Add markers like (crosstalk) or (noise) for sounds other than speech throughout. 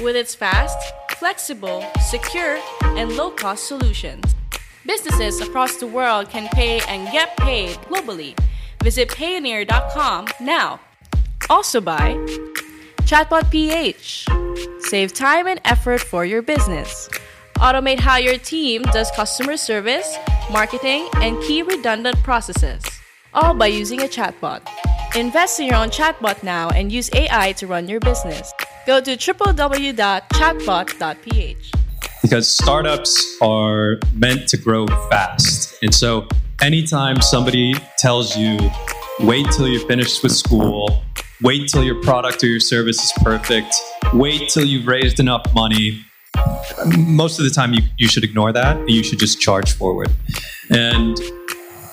with its fast, flexible, secure, and low cost solutions. Businesses across the world can pay and get paid globally. Visit Payoneer.com now. Also by Chatbot PH. Save time and effort for your business. Automate how your team does customer service, marketing, and key redundant processes. All by using a chatbot. Invest in your own chatbot now and use AI to run your business. Go to www.chatbot.ph. because startups are meant to grow fast. And so, anytime somebody tells you, wait till you're finished with school, wait till your product or your service is perfect, wait till you've raised enough money, most of the time you, you should ignore that and you should just charge forward. And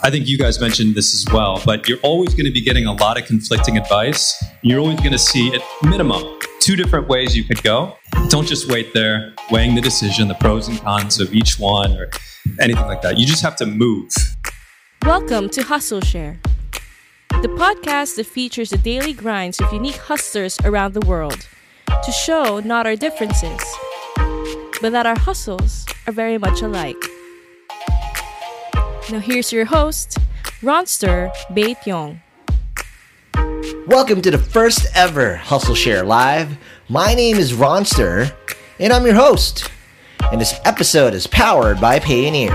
I think you guys mentioned this as well, but you're always going to be getting a lot of conflicting advice. You're always going to see at minimum two different ways you could go. Don't just wait there weighing the decision, the pros and cons of each one or anything like that. You just have to move. Welcome to Hustle Share, the podcast that features the daily grinds of unique hustlers around the world to show not our differences, but that our hustles are very much alike. Now, here's your host, Ronster Baetiong. Welcome to the first ever Hustle Share Live. My name is Ronster, and I'm your host. And this episode is powered by Payoneer,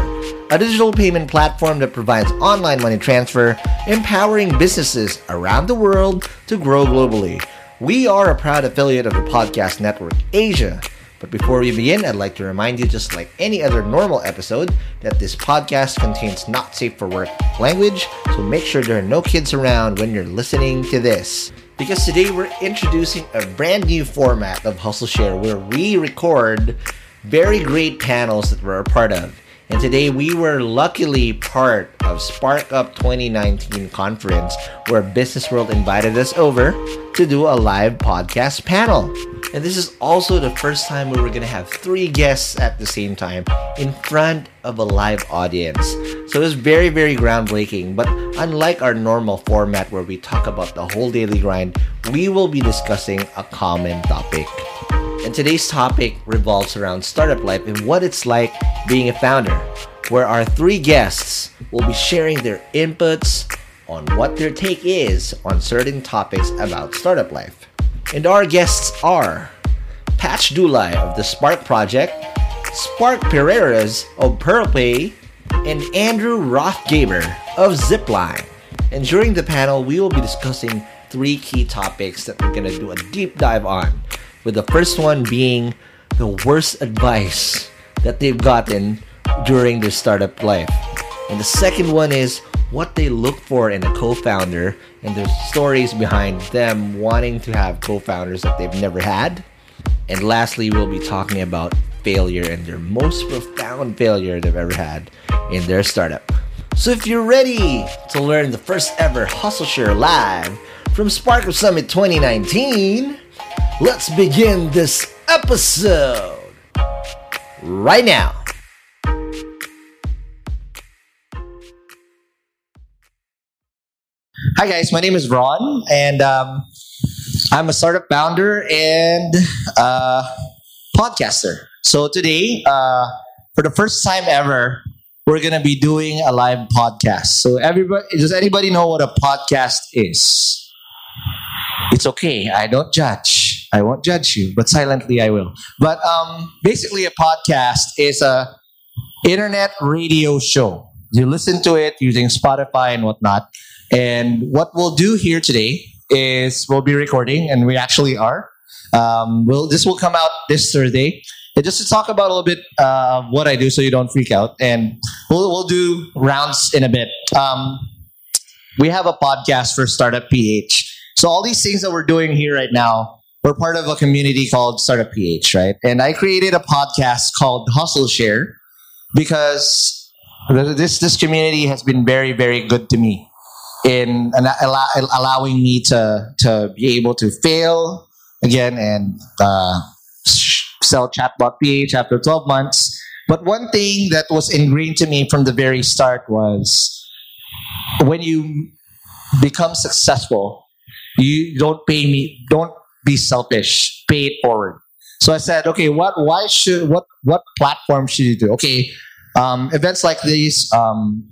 a digital payment platform that provides online money transfer, empowering businesses around the world to grow globally. We are a proud affiliate of the Podcast Network Asia. But before we begin, I'd like to remind you, just like any other normal episode, that this podcast contains not safe for work language, so make sure there are no kids around when you're listening to this. Because today we're introducing a brand new format of Hustle Share where we record very great panels that we're a part of. And today we were luckily part of Spark Up 2019 conference where Business World invited us over to do a live podcast panel. And this is also the first time we were going to have three guests at the same time in front of a live audience. So it was very, very groundbreaking. But unlike our normal format where we talk about the whole daily grind, we will be discussing a common topic. And today's topic revolves around startup life and what it's like being a founder, where our three guests will be sharing their inputs on what their take is on certain topics about startup life. And our guests are Patch Dulay of the Spark Project, Spark Pereiras of PearlPay, and Andrew Rothgaber of Zipline. And during the panel, we will be discussing three key topics that we're going to do a deep dive on. With the first one being the worst advice that they've gotten during their startup life. And the second one is what they look for in a co-founder and the stories behind them wanting to have co-founders that they've never had. And lastly, we'll be talking about failure and their most profound failure they've ever had in their startup. So if you're ready to learn the first ever Hustle Share live from Spark Up Summit 2019, let's begin this episode right now. Hi, guys. My name is Ron, and um, I'm a startup founder and uh, podcaster. So, today, uh, for the first time ever, we're going to be doing a live podcast. So, everybody, does anybody know what a podcast is? It's okay. I don't judge. I won't judge you, but silently I will. But um, basically, a podcast is a internet radio show. You listen to it using Spotify and whatnot and what we'll do here today is we'll be recording, and we actually are. Um, we'll, this will come out this Thursday. And just to talk about a little bit uh, what I do so you don't freak out. And we'll, we'll do rounds in a bit. Um, we have a podcast for Startup PH. So all these things that we're doing here right now, we're part of a community called Startup PH, right? And I created a podcast called Hustle Share because this this community has been very very good to me in allow, allowing me to to be able to fail again and uh, sell chatbot ph after 12 months but one thing that was ingrained to me from the very start was when you become successful you don't pay me don't be selfish pay it forward so i said okay what why should what what platform should you do okay um, events like these um,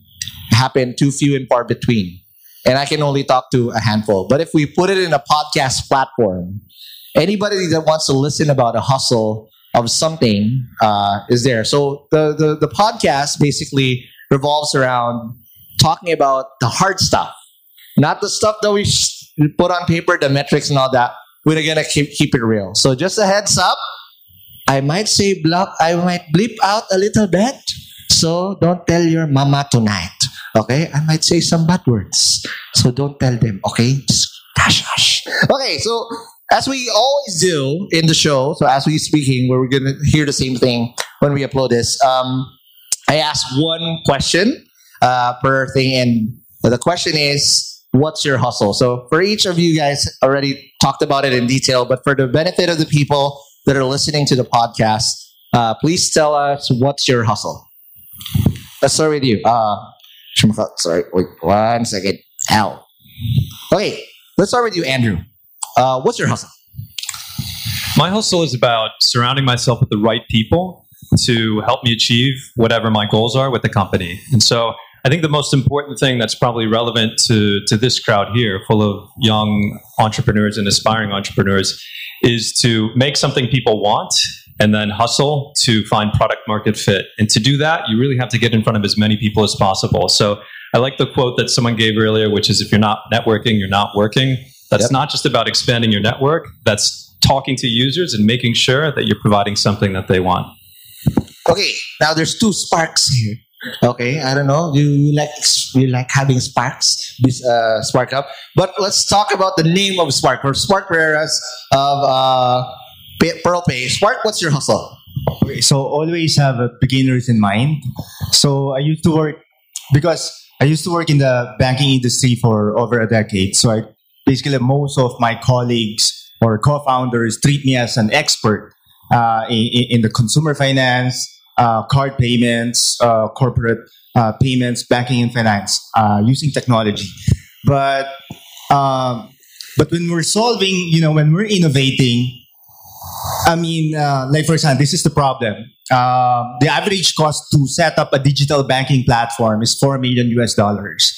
happen too few and far between and I can only talk to a handful. But if we put it in a podcast platform, anybody that wants to listen about a hustle of something uh, is there. So the, the the podcast basically revolves around talking about the hard stuff, not the stuff that we put on paper, the metrics and all that. We're gonna keep keep it real. So just a heads up, I might say block. I might bleep out a little bit. So don't tell your mama tonight. Okay? I might say some bad words. So don't tell them, okay? Just hush, hush. Okay, so as we always do in the show, so as we're speaking, we're going to hear the same thing when we upload this. Um, I ask one question uh, per thing, and the question is, what's your hustle? So for each of you guys, already talked about it in detail, but for the benefit of the people that are listening to the podcast, uh, please tell us what's your hustle. Let's start with you. Uh, Sorry, wait one second. Ow. Okay, let's start with you, Andrew. Uh, what's your hustle? My hustle is about surrounding myself with the right people to help me achieve whatever my goals are with the company. And so I think the most important thing that's probably relevant to, to this crowd here, full of young entrepreneurs and aspiring entrepreneurs, is to make something people want and then hustle to find product market fit. And to do that, you really have to get in front of as many people as possible. So I like the quote that someone gave earlier, which is if you're not networking, you're not working. That's yep. not just about expanding your network, that's talking to users and making sure that you're providing something that they want. Okay, now there's two sparks here. Okay, I don't know. You, you like you like having sparks, this uh, spark up. But let's talk about the name of Spark or Spark Pereiras of uh, PearlPay. Spark, what's your hustle? Okay, so always have beginners in mind. So I used to work because I used to work in the banking industry for over a decade. So I basically most of my colleagues or co-founders treat me as an expert uh, in, in, the consumer finance, uh, card payments, uh, corporate uh, payments, banking and finance uh, using technology. But um, but when we're solving, you know, when we're innovating, I mean, uh, like for example, this is the problem. Uh, the average cost to set up a digital banking platform is four million US dollars,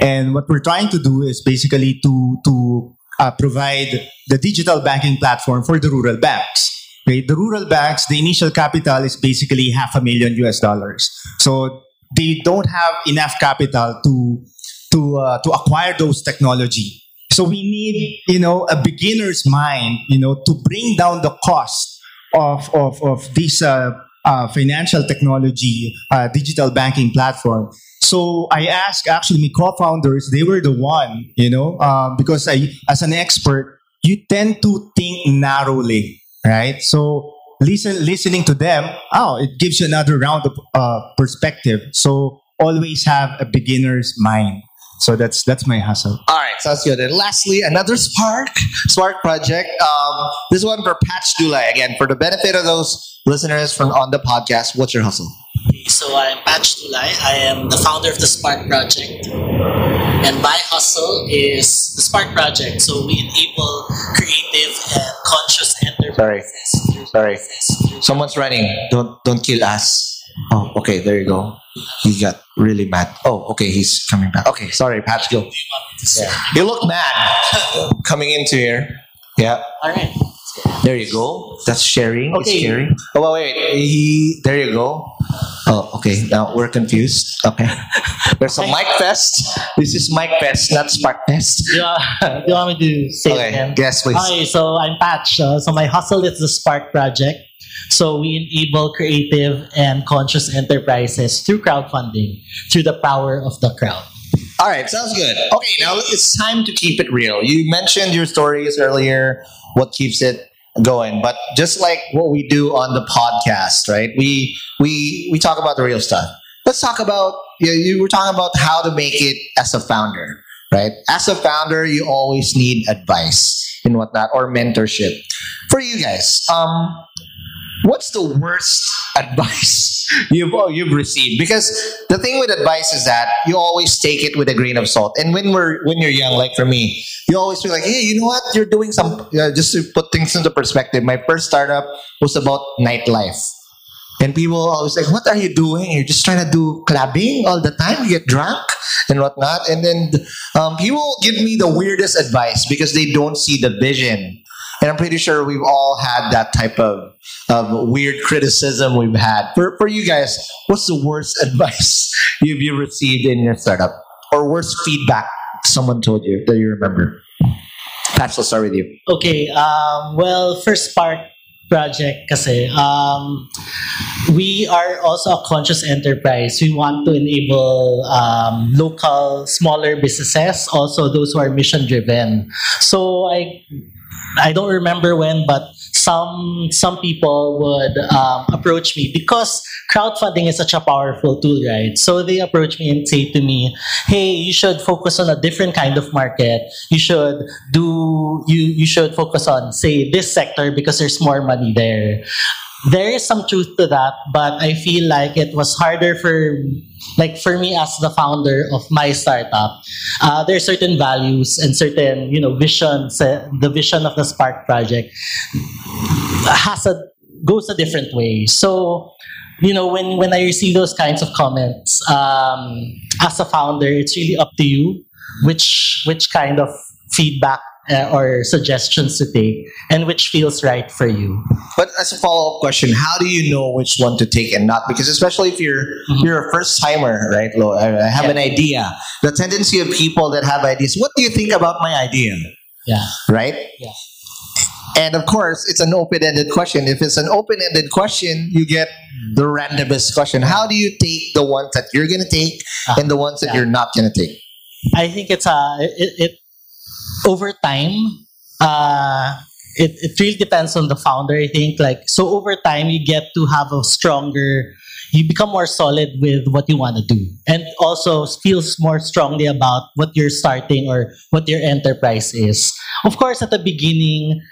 and what we're trying to do is basically to to uh, provide the digital banking platform for the rural banks. Okay, the rural banks, the initial capital is basically half a million US dollars. So they don't have enough capital to to uh, to acquire those technology. So we need, you know, a beginner's mind, you know, to bring down the cost of of of this uh, uh, financial technology, uh, digital banking platform. So I asked actually my co-founders; they were the one, you know, um, because I, as an expert, you tend to think narrowly, right? So listen, listening to them, oh, it gives you another round of uh, perspective. So always have a beginner's mind. So that's that's my hustle. All right, sounds good. And lastly, another Spark Spark project. Um, this one for Patch Dulay again for the benefit of those listeners from on the podcast. What's your hustle? So I'm Patch Dulay. I am the founder of the Spark Project. And my hustle is the Spark Project. So we enable creative and conscious Sorry, enterprises. sorry. Someone's running. Don't don't kill us. Oh, okay. There you go. He got really mad. Oh, okay. He's coming back. Okay, sorry, Patch. Go. You look mad coming into here. Yeah. All right. There you go. That's sharing. It's Okay. sharing. Oh wait, wait. He. There you go. Oh, okay. Now we're confused. Okay. (laughs) There's a mic fest. This is mic fest, not spark fest. (laughs) You, uh, you want me to say it Okay. again? Yes, please. Okay, so I'm Patch. Uh, so my hustle is the Spark Project. So we enable creative and conscious enterprises through crowdfunding, through the power of the crowd. All right, sounds good. Okay, now it's time to keep it real. You mentioned your stories earlier, what keeps it going, but just like what we do on the podcast, right? We we we talk about the real stuff. Let's talk about you, know, you were talking about how to make it as a founder, right? As a founder, you always need advice and whatnot or mentorship. For you guys, um, what's the worst (laughs) advice you've oh, you've received? Because the thing with advice is that you always take it with a grain of salt. And when we're when you're young, like for me, you always feel like, hey, you know what? You're doing some. Uh, just to put things into perspective, my first startup was about nightlife. And people always like, "What are you doing? You're just trying to do clubbing all the time. You get drunk and whatnot." And then um, people give me the weirdest advice because they don't see the vision. And I'm pretty sure we've all had that type of, of weird criticism we've had. For, for you guys, what's the worst (laughs) advice you've, you received in your startup? Or worst feedback someone told you that you remember? Patch, let's start with you. Okay, um, well, first Spark Project kasi, um, we are also a conscious enterprise. We want to enable um, local, smaller businesses, also those who are mission driven. So I, I don't remember when, but some some people would um, approach me because crowdfunding is such a powerful tool, right? So they approach me and say to me, "Hey, you should focus on a different kind of market. You should do you you should focus on say this sector because there's more money there." There is some truth to that, but I feel like it was harder for like for me as the founder of my startup. Uh, there are certain values and certain you know visions. Uh, the vision of the Spark project has a goes a different way. So, you know, when when I receive those kinds of comments, um, as a founder, it's really up to you which which kind of feedback uh, or suggestions to take and which feels right for you. But as a follow up question, how do you know which one to take and not? Because especially if you're Mhm. you're a first timer, right? Lo, I have Yeah. an idea. The tendency of people that have ideas. What do you think about my idea? Yeah. Right. Yeah. And of course, it's an open ended question. If it's an open ended question, you get the randomest question. How do you take the ones that you're gonna take Ah, and the ones that yeah. you're not gonna take? I think it's a it, it over time. Uh, it, it really depends on the founder. I think like so over time you get to have a stronger. You become more solid with what you want to do, and also feels more strongly about what you're starting or what your enterprise is. Of course, at the beginning,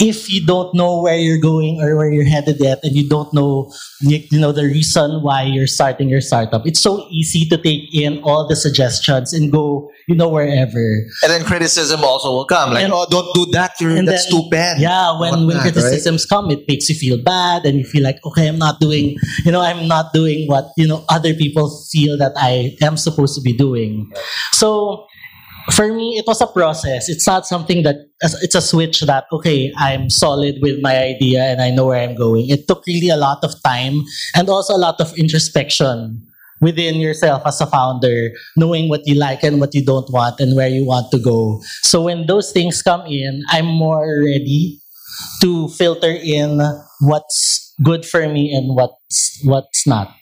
if you don't know where you're going or where you're headed yet, and you don't know you, know the reason why you're starting your startup, it's so easy to take in all the suggestions and go you know wherever. And then criticism also will come. Like, And- oh, don't do that. You're, that's then- bad. Yeah, when when Whatnot, right? criticisms come, it makes you feel bad, and you feel like okay, I'm not doing you know I'm not doing what you know other people feel that I am supposed to be doing. So for me, it was a process. It's not something that it's a switch that okay, I'm solid with my idea and I know where I'm going. It took really a lot of time and also a lot of introspection within yourself as a founder, knowing what you like and what you don't want and where you want to go. So when those things come in, I'm more ready to filter in what's good for me and what's what's not.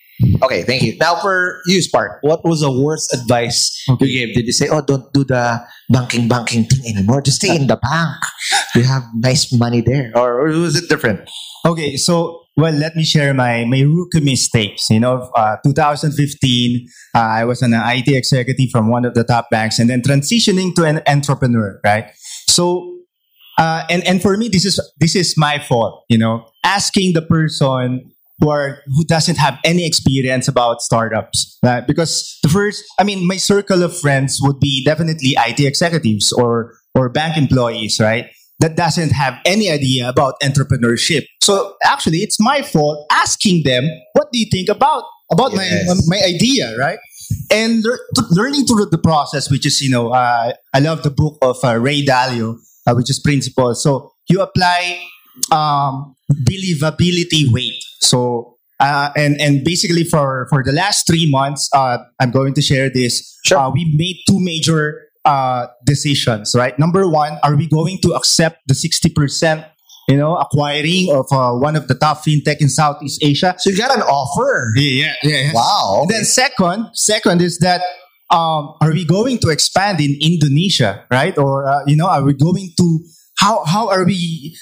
Okay, thank you. Now for you, Spark, what was the worst advice you gave? Did you say, "Oh, don't do the banking banking thing anymore. Just stay in the bank. You have nice money there," or, or was it different? Okay, so well, let me share my my rookie mistakes. You know, uh, 2015, uh, I was an IT executive from one of the top banks, and then transitioning to an entrepreneur. Right. So, uh, and and for me, this is this is my fault. You know, asking the person who are who doesn't have any experience about startups right? because the first i mean my circle of friends would be definitely it executives or or bank employees right? That doesn't have any idea about entrepreneurship. So actually it's my fault asking them what do you think about about yes. my my idea right? And le- learning through the process which is you know uh, i love the book of uh, ray dalio uh, which is principles so you apply um, believability weight so, uh, and and basically for for the last three months, uh, I'm going to share this. Sure. Uh, we made two major uh, decisions. Right. Number one, are we going to accept the sixty percent? You know, acquiring of uh, one of the top fintech in Southeast Asia. So you got an offer. Yeah, yeah, yeah. Wow. And then second, second is that um, are we going to expand in Indonesia, right? Or uh, you know, are we going to how how are we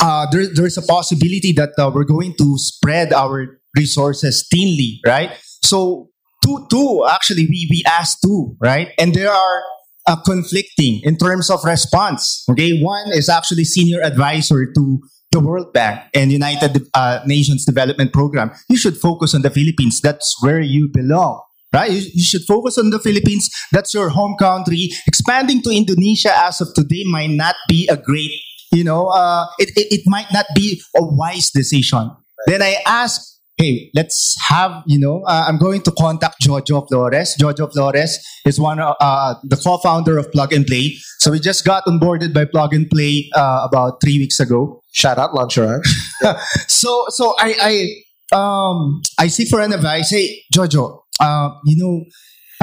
uh, there, there's a possibility that uh, we're going to spread our resources thinly, right? So two, two actually we we asked two, right? And there are uh, conflicting in terms of response. Okay, one is actually senior advisor to the World Bank and United uh, Nations Development Program. You should focus on the Philippines. That's where you belong. Right? You, you should focus on the Philippines. That's your home country. Expanding to Indonesia as of today might not be a great you know, uh, it, it, it might not be a wise decision. Then I asked, hey, let's have, you know, uh, I'm going to contact Jojo Flores. Jojo Flores is one of uh, the co-founder of Plug and Play. So we just got onboarded by Plug and Play uh, about three weeks ago. Shout out, Luncher. (laughs) so, so I, I, um, I see for an advice, hey, Jojo, uh, you know,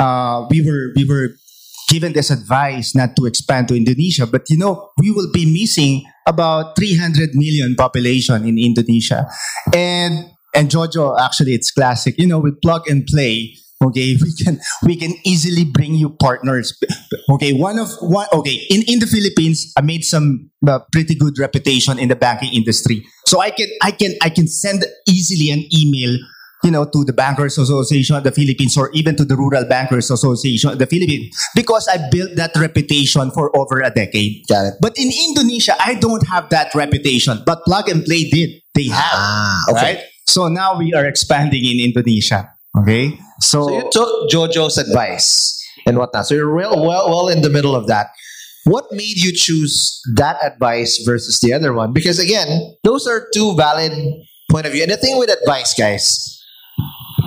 uh, we were, we were given this advice not to expand to Indonesia, but you know, we will be missing about 300 million population in Indonesia. And and Jojo, actually it's classic. You know, with plug and play, okay, (laughs) we can we can easily bring you partners. Okay, one of one okay, in, in the Philippines, I made some uh, pretty good reputation in the banking industry. So I can I can I can send easily an email you know, to the Bankers Association of the Philippines or even to the Rural Bankers Association of the Philippines because I built that reputation for over a decade. Got it. But in Indonesia, I don't have that reputation, but Plug and Play did. They have. Ah, okay. Right? So now we are expanding in Indonesia. Okay. So, so you took Jojo's advice and whatnot. So you're real well well in the middle of that. What made you choose that advice versus the other one? Because again, those are two valid point of view. And the thing with advice, guys,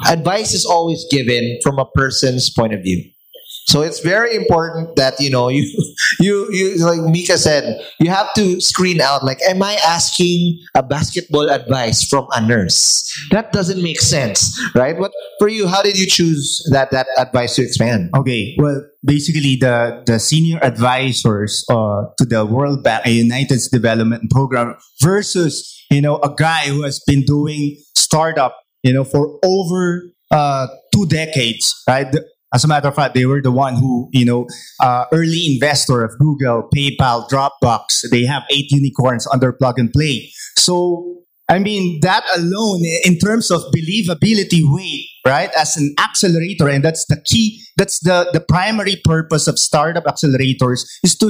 advice is always given from a person's point of view. So it's very important that you know (laughs) you you you like Mika said you have to screen out like am I asking a basketball advice from a nurse? That doesn't make sense, right? But for you, how did you choose that that advice to expand? Okay, well, basically the the senior advisors uh, to the World Bank United Development Program versus you know a guy who has been doing startup you know, for over uh, two decades, right? As a matter of fact, they were the one who, you know, uh, early investor of Google, PayPal, Dropbox. They have eight unicorns under plug and play. So, I mean, that alone, in terms of believability weight, right, as an accelerator, and that's the key, that's the, the primary purpose of startup accelerators is to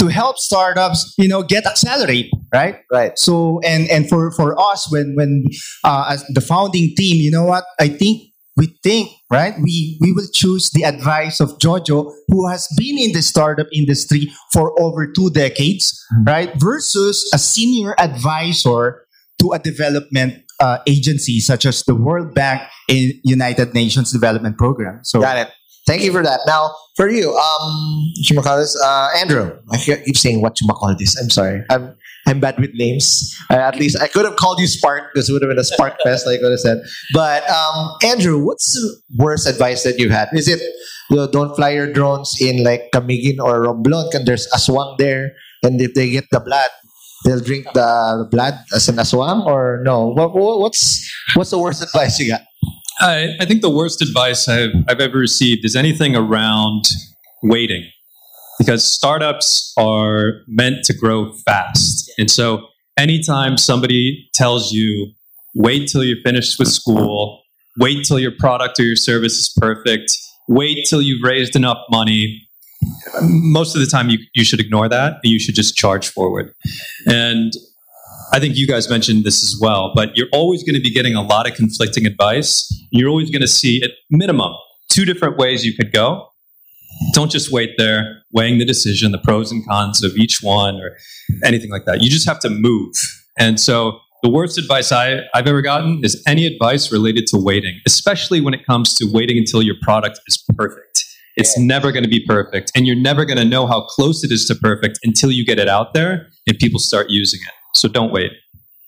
to help startups, you know, get accelerate, right? Right. So and and for for us when when uh, as the founding team, you know what? I think we think right we we will choose the advice of jojo who has been in the startup industry for over two decades mm-hmm. right versus a senior advisor to a development uh, agency such as the world bank and united nations development program so got it Thank you for that. Now, for you, um, this, uh, Andrew. I keep saying what you call this. I'm sorry. I'm I'm bad with names. Uh, at least I could have called you Spark. This would have been a Spark (laughs) Fest, like what I could have said. But um, Andrew, what's the worst advice that you've had? Is it you know, don't fly your drones in like Camiguin or Romblon because there's aswang there, and if they get the blood, they'll drink the blood as an aswang, or no? What, what's what's the worst advice you got? I, I think the worst advice I've, I've ever received is anything around waiting because startups are meant to grow fast. And so anytime somebody tells you, wait till you're finished with school, wait till your product or your service is perfect, wait till you've raised enough money, most of the time you, you should ignore that and you should just charge forward. And I think you guys mentioned this as well, but you're always going to be getting a lot of conflicting advice. You're always going to see, at minimum, two different ways you could go. Don't just wait there, weighing the decision, the pros and cons of each one, or anything like that. You just have to move. And so, the worst advice I, I've ever gotten is any advice related to waiting, especially when it comes to waiting until your product is perfect. It's never going to be perfect, and you're never going to know how close it is to perfect until you get it out there and people start using it. So don't wait.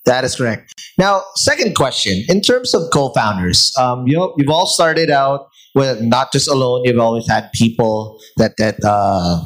That is correct. Now, second question: in terms of co-founders, um, you know, you've all started out with not just alone. You've always had people that that uh,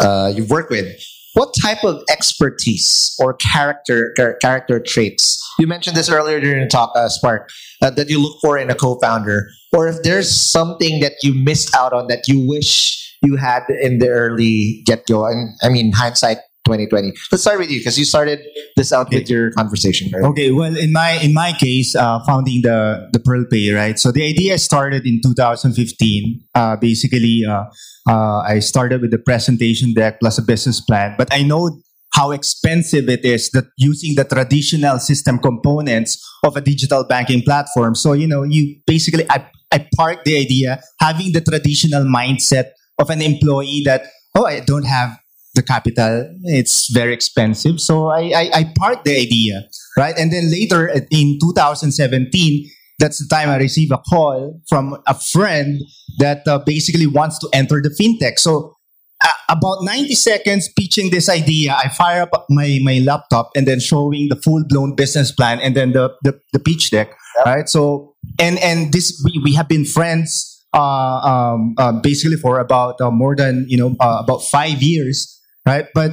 uh, you've worked with. What type of expertise or character character traits you mentioned this earlier during the talk, uh, Spark, uh, that you look for in a co-founder, or if there's something that you missed out on that you wish you had in the early get-go, and I mean hindsight 2020. Let's start with you because you started this out okay. with your conversation. Right? Okay, well, in my in my case, uh, founding the the Pearl Pay, right? So the idea started in 2015. Uh, basically, uh, uh, I started with the presentation deck plus a business plan, but I know how expensive it is that using the traditional system components of a digital banking platform. So you know, you basically I I park the idea having the traditional mindset of an employee that oh I don't have the capital. It's very expensive. So I, I, I parked the idea, right? And then later in 2017, that's the time I received a call from a friend that uh, basically wants to enter the fintech. So uh, about 90 seconds pitching this idea, I fire up my, my laptop and then showing the full blown business plan and then the, the, the pitch deck, yep. right? So, and, and this, we, we have been friends uh, um, uh, basically for about uh, more than you know uh, about five years right? But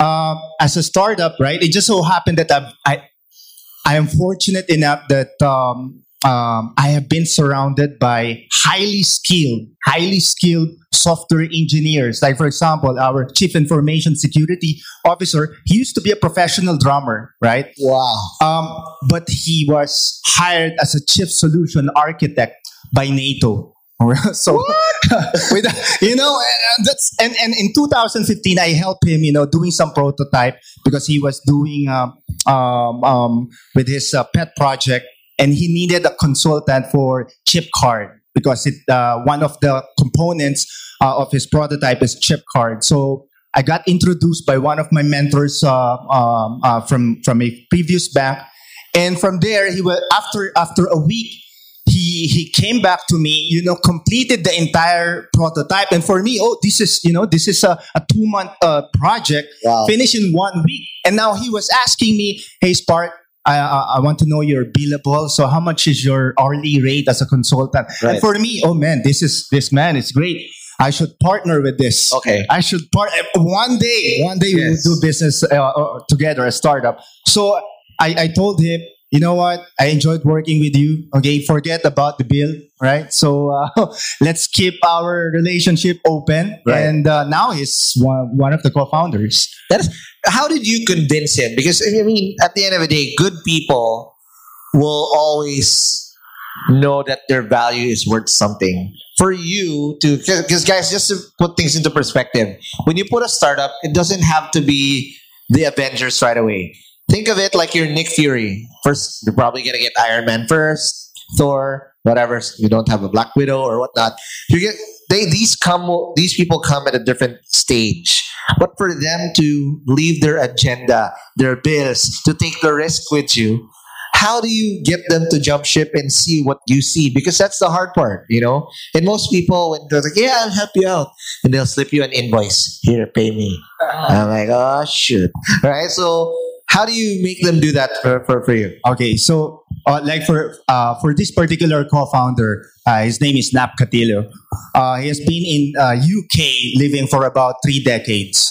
uh, as a startup, right, it just so happened that I've, I I am fortunate enough that um, um, I have been surrounded by highly skilled, highly skilled software engineers. Like, for example, our chief information security officer, he used to be a professional drummer, right? Wow. Um, but he was hired as a chief solution architect by NATO. (laughs) so (laughs) with you know and, and in 2015 i helped him you know doing some prototype because he was doing um, um, um, with his uh, pet project. And he needed a consultant for chip card because it uh, one of the components uh, of his prototype is chip card. So i got introduced by one of my mentors uh, um, uh, from from a previous bank. And from there he was after after a week he he came back to me, you know, completed the entire prototype, and for me, oh, this is you know, this is a, a two month uh, project, wow. finished in one week, and now he was asking me, hey, Spark. I, I, I want to know your billable. So how much is your hourly rate as a consultant? Right. And for me, oh man, this is this man is great. I should partner with this. Okay. I should part one day. One day yes. we will do business uh, uh, together, a startup. So I, I told him, you know what? I enjoyed working with you. Okay, forget about the bill, right? So uh, (laughs) let's keep our relationship open. Right. And uh, now he's one, one of the co-founders. That is, how did you convince him? Because I mean, at the end of the day, good people will always know that their value is worth something. For you to, because guys, just to put things into perspective, when you put a startup, it doesn't have to be the Avengers right away Think of it like you're Nick Fury. First, you're probably gonna get Iron Man first, Thor, whatever. You don't have a Black Widow or whatnot. You get they these come these people come at a different stage. But for them to leave their agenda, their bills, to take the risk with you, how do you get them to jump ship and see what you see? Because that's the hard part, you know. And most people, when they're like, "Yeah, I'll help you out," and they'll slip you an invoice. Here, pay me. Uh-huh. I'm like, "Oh shoot!" Right? So, how do you make them do that for for, for you? Okay, so uh, like for uh, for this particular co-founder, uh, his name is Nap Katillo. Uh, he has been in uh, UK living for about three decades,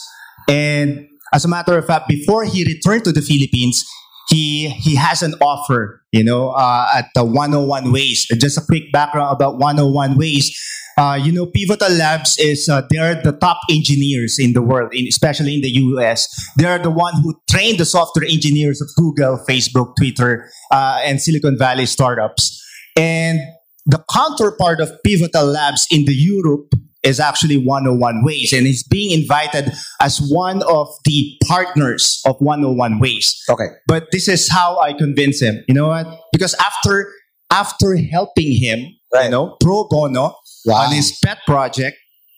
and as a matter of fact, before he returned to the Philippines, he he has an offer, you know, uh, at the 101 Ways. Just a quick background about 101 Ways. Uh, you know, Pivotal Labs is uh, they're the top engineers in the world, in, especially in the US. They're the one who trained the software engineers of Google, Facebook, Twitter, uh, and Silicon Valley startups. And the counterpart of Pivotal Labs in the Europe is actually 101 Ways, and he's being invited as one of the partners of 101 Ways. Okay. But this is how I convince him. You know what? Because after after helping him, Right. you know, pro bono Wow. on his pet project,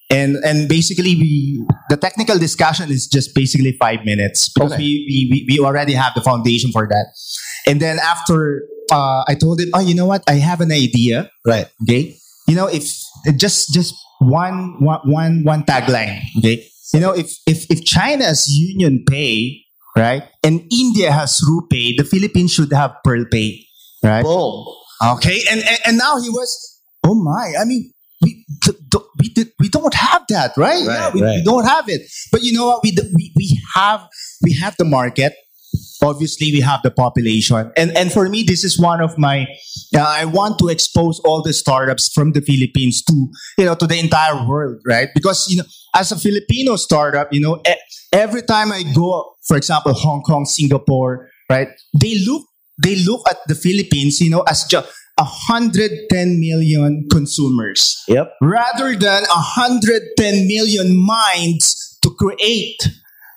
and and basically we the technical discussion is just basically five minutes because Okay. we, we we already have the foundation for that. And then after uh, I told him, oh, you know what? I have an idea. Right. Okay. You know, if just just one one one one tagline. Okay. You know, if if if China's Union Pay, right, and India has RuPay the Philippines should have Pearl Pay, right? Boom. Okay, and, and and now he was, oh my! I mean, we we did, we don't have that, right? Right, yeah, we, we don't have it. But you know what? We, d- we we have we have the market. Obviously, we have the population, and and for me, this is one of my. Uh, I want to expose all the startups from the Philippines to you know to the entire world, right? Because you know, as a Filipino startup, you know, every time I go, for example, Hong Kong, Singapore, right? They look they look at the Philippines, you know, as just 110 million consumers Yep. rather than 110 million minds to create.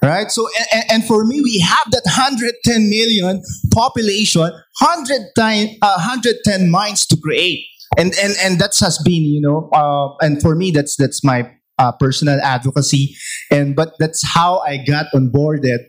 Right? So, and, and for me, we have that 110 million population, 100 time, uh, 110 minds to create. And, and, and that has been, you know, uh, and for me, that's, that's my uh, personal advocacy. And, but that's how I got on boarded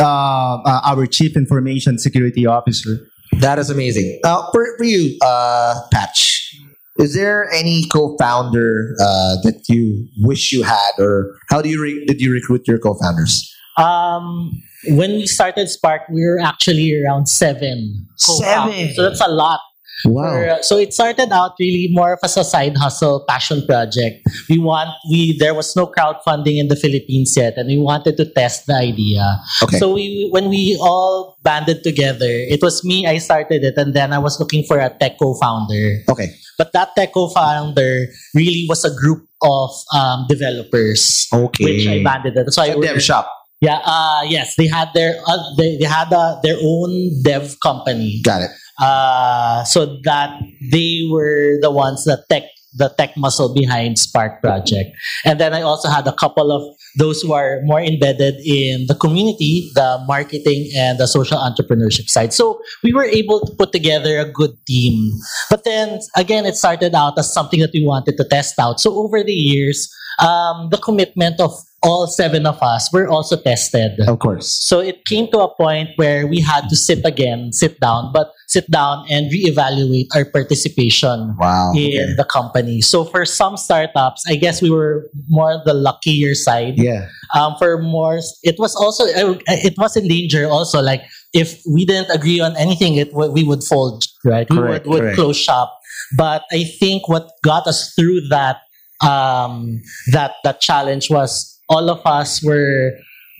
uh, uh, our chief information security officer. That is amazing. Uh, for, for you, uh, Patch, is there any co-founder uh, that you wish you had, or how do you re- did you recruit your co-founders? Um, when we started Spark, we were actually around seven. co-founders. Seven. So that's a lot. For, uh, so it started out really more of as a side hustle passion project. We want we there was no crowdfunding in the Philippines yet, and we wanted to test the idea. Okay. So we when we all banded together, it was me. I started it, and then I was looking for a tech co-founder. Okay. But that tech co-founder really was a group of um, developers, Okay. which I banded it. So I dev shop. yeah, uh, yes, they had their uh, they, they had uh, their own dev company. Got it. Uh, so that they were the ones that tech the tech muscle behind Spark Project. And then I also had a couple of those who are more embedded in the community, the marketing and the social entrepreneurship side. So we were able to put together a good team. But then again, it started out as something that we wanted to test out. So over the years, um, the commitment of all seven of us were also tested. Of course. So it came to a point where we had to sit again, sit down, but sit down and reevaluate our participation Wow. in Okay. the company. So for some startups, I guess we were more the luckier side. Yeah. Um, for more, it was also it was in danger. Also, like if we didn't agree on anything, it we would fold. Right, Correct, we would, would close shop. But I think what got us through that um, that that challenge was all of us were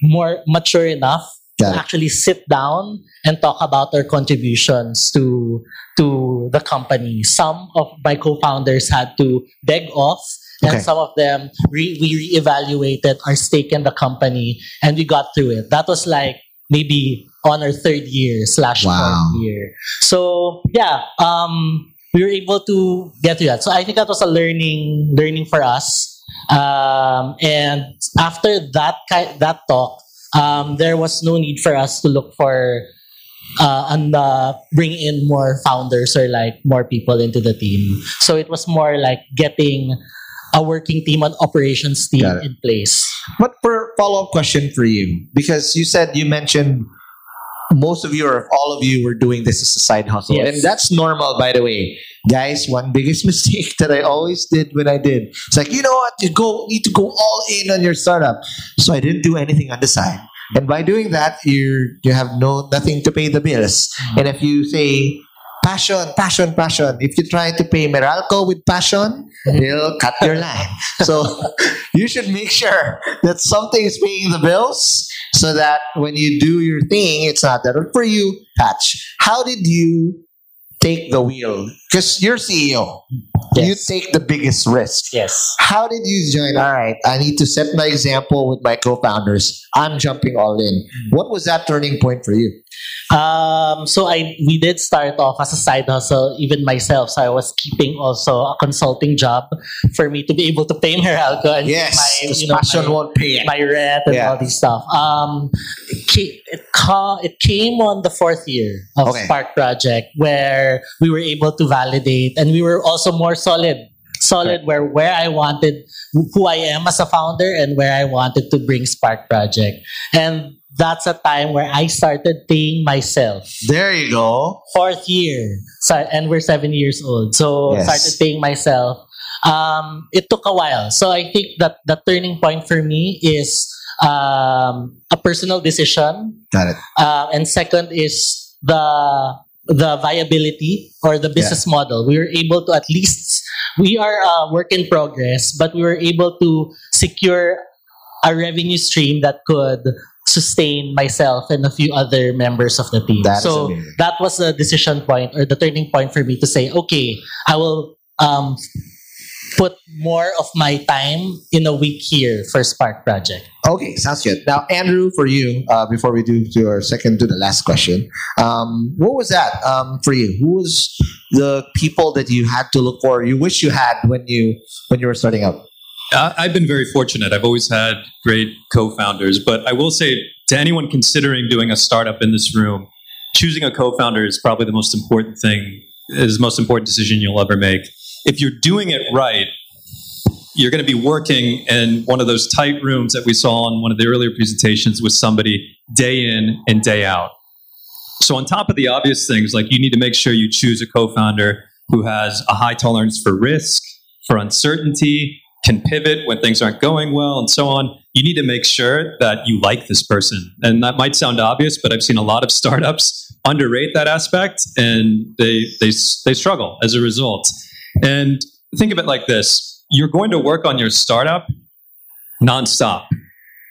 more mature enough to actually sit down and talk about our contributions to to the company. Some of my co-founders had to beg off, Okay. and some of them re- we reevaluated our stake in the company, and we got through it. That was like maybe on our third year slash Wow. fourth year. So yeah, um, we were able to get to that. So I think that was a learning learning for us. Um, and after that ki- that talk, um, there was no need for us to look for uh, and uh, bring in more founders or like more people into the team. So it was more like getting a working team, an operations team in place. But for follow up question for you, because you said you mentioned most of you or all of you were doing this as a side hustle. Yes. And that's normal, by the way. Guys, one biggest (laughs) mistake that I always did when I did, it's like, you know what, you go need to go all in on your startup. So I didn't do anything on the side. And by doing that, you you have no nothing to pay the bills. Mm. And if you say passion, passion, passion, if you try to pay Meralco with passion, mm-hmm. they'll cut your line. (laughs) So (laughs) you should make sure that something is paying the bills so that when you do your thing, it's not that. For you, Patch, how did you take the wheel? Because you're CEO. You take the biggest risk. Yes. How did you join? All right, I need to set my example with my co-founders. I'm jumping all in. Mm. What was that turning point for you? Um, so I we did start off as a side hustle, even myself. So I was keeping also a consulting job for me to be able to pay Meralco and Yes, my, you know, passion my, won't pay. my rent and Yeah. all these stuff. Um, it came, it, ca- it came on the fourth year of Okay. Spark Project where we were able to validate and we were also more solid. Solid where where I wanted who I am as a founder and where I wanted to bring Spark Project. And that's a time where I started paying myself. There you go. Fourth year. So, and we're seven years old. So Yes. started paying myself. Um, it took a while. So I think that the turning point for me is um, a personal decision. Got it. Uh, and second is the the viability or the business model. We were able to at least we are a work in progress, but we were able to secure a revenue stream that could sustain myself and a few other members of the team. That so that was the decision point or the turning point for me to say, okay, I will um, put more of my time in a week here for Spark Project. Okay, sounds good. Now, Andrew, for you, uh, before we do to our second to the last question, um, what was that um, for you? Who was the people that you had to look for? You wish you had when you when you were starting out. I've been very fortunate. I've always had great co-founders, but I will say to anyone considering doing a startup in this room, choosing a co-founder is probably the most important thing, is the most important decision you'll ever make. If you're doing it right, you're going to be working in one of those tight rooms that we saw in one of the earlier presentations with somebody day in and day out. So on top of the obvious things, like you need to make sure you choose a co-founder who has a high tolerance for risk, for uncertainty, can pivot when things aren't going well, and so on. You need to make sure that you like this person. And that might sound obvious, but I've seen a lot of (laughs) startups underrate that aspect and they, they, they struggle as a result. And think of it like this you're going to work on your startup nonstop.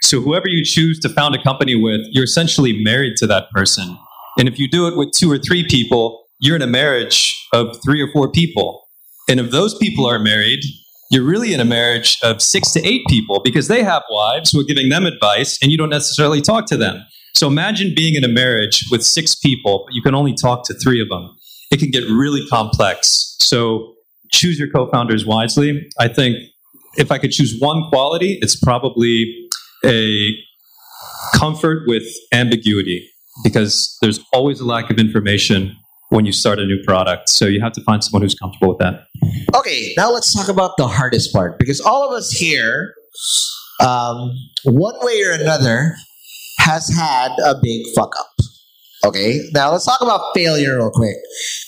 So, whoever you choose to found a company with, you're essentially married to that person. And if you do it with two or three people, you're in a marriage of three or four people. And if those people are married, you're really in a marriage of six to eight people because they have wives who are giving them advice and you don't necessarily talk to them. So imagine being in a marriage with six people, but you can only talk to three of them. It can get really complex. So choose your co founders wisely. I think if I could choose one quality, it's probably a comfort with ambiguity because there's always a lack of information when you start a new product. So you have to find someone who's comfortable with that. Okay, now let's talk about the hardest part because all of us here, um, one way or another, has had a big fuck up. Okay, now let's talk about failure real quick.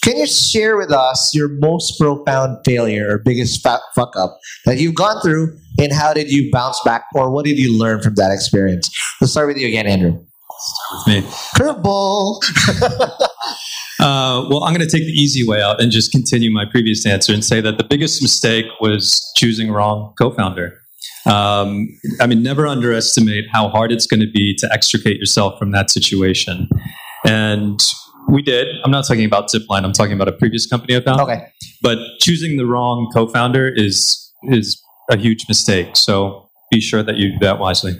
Can you share with us your most profound failure or biggest fa- fuck up that you've gone through, and how did you bounce back, or what did you learn from that experience? Let's start with you again, Andrew. Start With me. Curveball. (laughs) Uh, well, I'm going to take the easy way out and just continue my previous answer and say that the biggest mistake was choosing wrong co-founder. Um, I mean, never underestimate how hard it's going to be to extricate yourself from that situation. And we did. I'm not talking about Zipline. I'm talking about a previous company I found. okay. But choosing the wrong co-founder is is a huge mistake. So be sure that you do that wisely.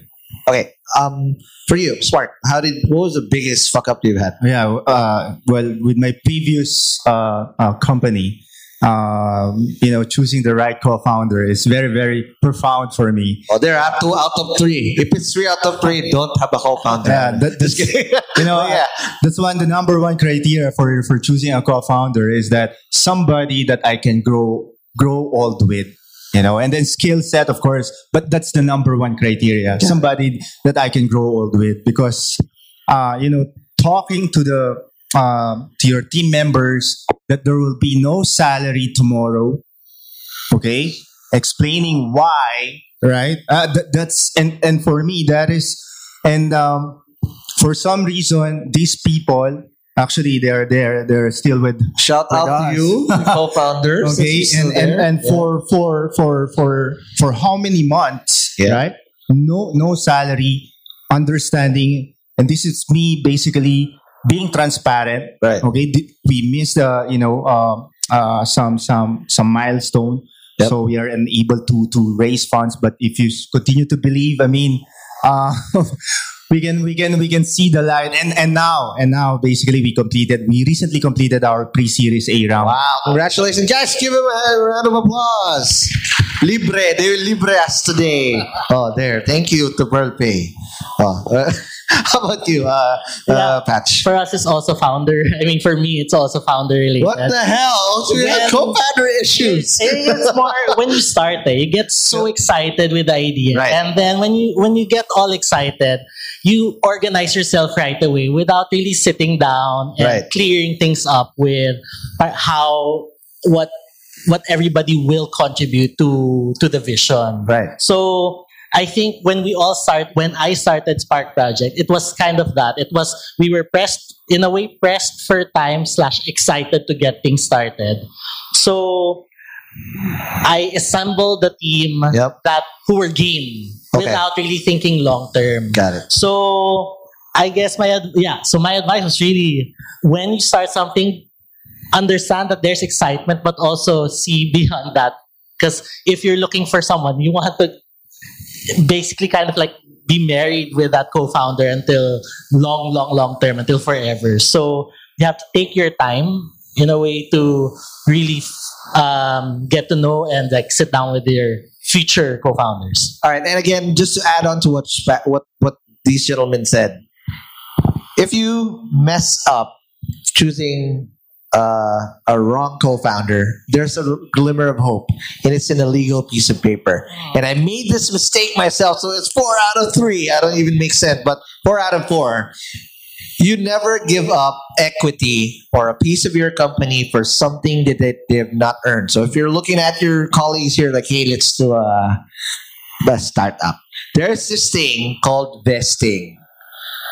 Okay. Um, for you, Smart. How did? What was the biggest fuck up you've had? Yeah, uh, well, with my previous uh, uh, company, um, you know, choosing the right co-founder is very, very profound for me. Oh, there are two out of three. If it's three out of three, don't have a co-founder. Yeah, that- kidding. (laughs) You know, (laughs) yeah. that's one the number one criteria for for choosing a co-founder is that somebody that I can grow grow old with. You know, and then skill set, of course, but that's the number one criteria. Somebody that I can grow old with because, uh, you know, talking to the um, to your team members that there will be no salary tomorrow. Okay, explaining why, right? Uh, th- that's and and for me that is, and um, for some reason these people actually they're there they're still with Shout With out us. to you, (laughs) co-founders. okay you're and and, and Yeah. for for for for for how many months Yeah. right no no salary understanding and this is me basically being transparent Right. okay we missed uh, you know um, uh, some some some milestone Yep. so we are unable to to raise funds but if you continue to believe i mean uh, (laughs) we can we can we can see the light and and now and now basically we completed we recently completed our pre-series a round Wow, congratulations. Guys, give him a round of applause. Libre, they will libre us today. Oh, there. Thank you to Pearl Pay. Oh, uh, (laughs) how about you, uh, uh, Patch? For us, it's also founder. (laughs) I mean, for me, it's also founder related. What the hell? We have co-founder issues. It's more (laughs) when you start eh, you get so excited with the idea. Right. And then when you when you get all excited, you organize yourself right away without really sitting down and Right. clearing things up with uh, how what what everybody will contribute to to the vision. Right. So I think when we all start, when I started Spark Project, it was kind of that. It was we were pressed in a way pressed for time slash excited to get things started. So I assembled the team Yep. that who were game Okay. without really thinking long term. Got it. So I guess my ad- yeah. So my advice was really when you start something, understand that there's excitement, but also see beyond that. Because if you're looking for someone, you want to basically kind of like be married with that co-founder until long, long, long term, until forever. So you have to take your time in a way to really um, get to know and like sit down with your future co-founders. All right, and again, just to add on to what what what these gentlemen said, if you mess up choosing uh, a wrong co-founder, there's a glimmer of hope, and it's an illegal piece of paper. And I made this mistake myself, so it's four out of three. I don't even make sense, but four out of four. You never give up equity or a piece of your company for something that they, they have not earned. So if you're looking at your colleagues here, like, hey, let's do a, a startup. There's this thing called vesting.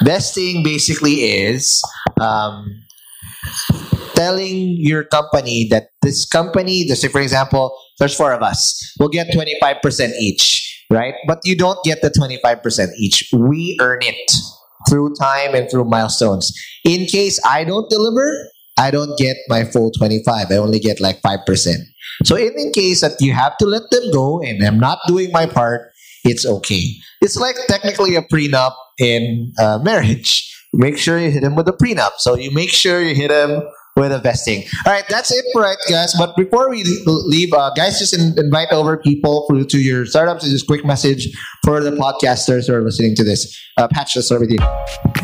Vesting basically is um, telling your company that this company, let's say for example, there's four of us, we'll get 25% each, right? But you don't get the 25% each. We earn it through time and through milestones. In case I don't deliver, I don't get my full 25. I only get like 5%. So in, case that you have to let them go and I'm not doing my part, it's okay. It's like technically a prenup in uh, marriage. Make sure you hit him with a prenup. So you make sure you hit him with a vesting. All right, that's it for it, guys. But before we leave, uh, guys, just in, invite over people for, to your startups. Just quick message for the podcasters who are listening to this. Uh, Patch, let's start with you.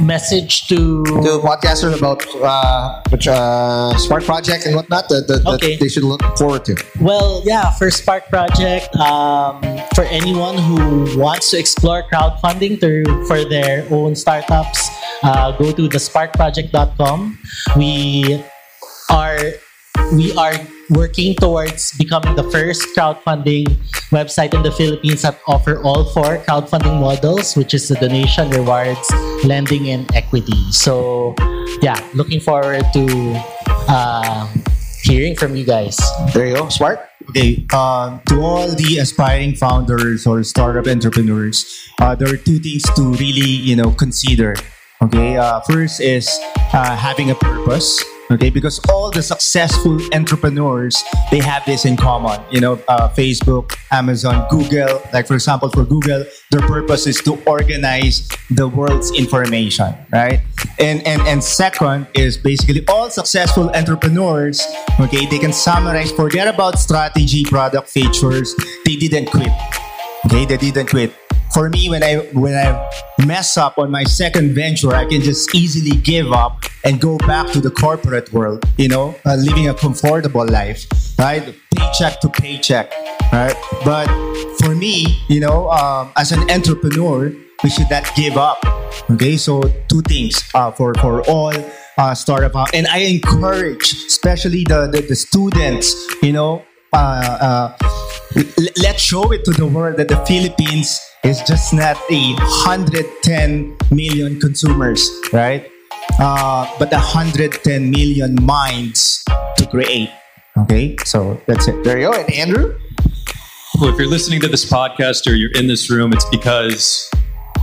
Message to To podcasters about uh, which, uh, Spark Project and whatnot that, that, Okay. that they should look forward to. Well, yeah, for Spark Project, um, for anyone who wants to explore crowdfunding to, for their own startups, uh, go to thesparkproject.com. We are we are working towards becoming the first crowdfunding website in the Philippines that offer all four crowdfunding models, which is the donation, rewards, lending, and equity. So, yeah, looking forward to um, hearing from you guys. There you go. Smart. Okay, um, to all the aspiring founders or startup entrepreneurs, uh, there are two things to really, you know, consider. Okay, uh, first is uh, having a purpose. Okay, because all the successful entrepreneurs they have this in common. You know, uh, Facebook, Amazon, Google. Like for example, for Google, their purpose is to organize the world's information, right? And and and second is basically all successful entrepreneurs. Okay, they can summarize. Forget about strategy, product features. They didn't quit. Okay, they didn't quit. For me, when I when I mess up on my second venture, I can just easily give up and go back to the corporate world. You know, uh, living a comfortable life, right? Paycheck to paycheck, right? But for me, you know, um, as an entrepreneur, we should not give up. Okay, so two things uh, for for all uh, startup, uh, and I encourage, especially the the, the students, you know, uh, uh, let's show it to the world that the Philippines is just not a 110 million consumers, right? Uh, but 110 million minds to create. Okay, so that's it. There you go. And Andrew? Well, if you're listening to this podcast or you're in this room, it's because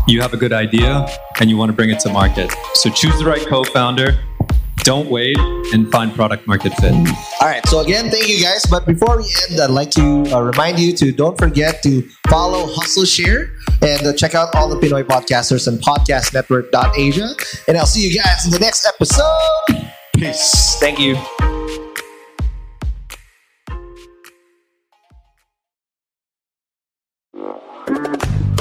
you have a good idea and you want to bring it to market. So choose the right co founder, don't wait, and find product market fit. All right. So again, thank you guys. But before we end, I'd like to uh, remind you to don't forget to follow Hustle Share and uh, check out all the Pinoy podcasters on podcastnetwork.asia. And I'll see you guys in the next episode. Peace. Thank you.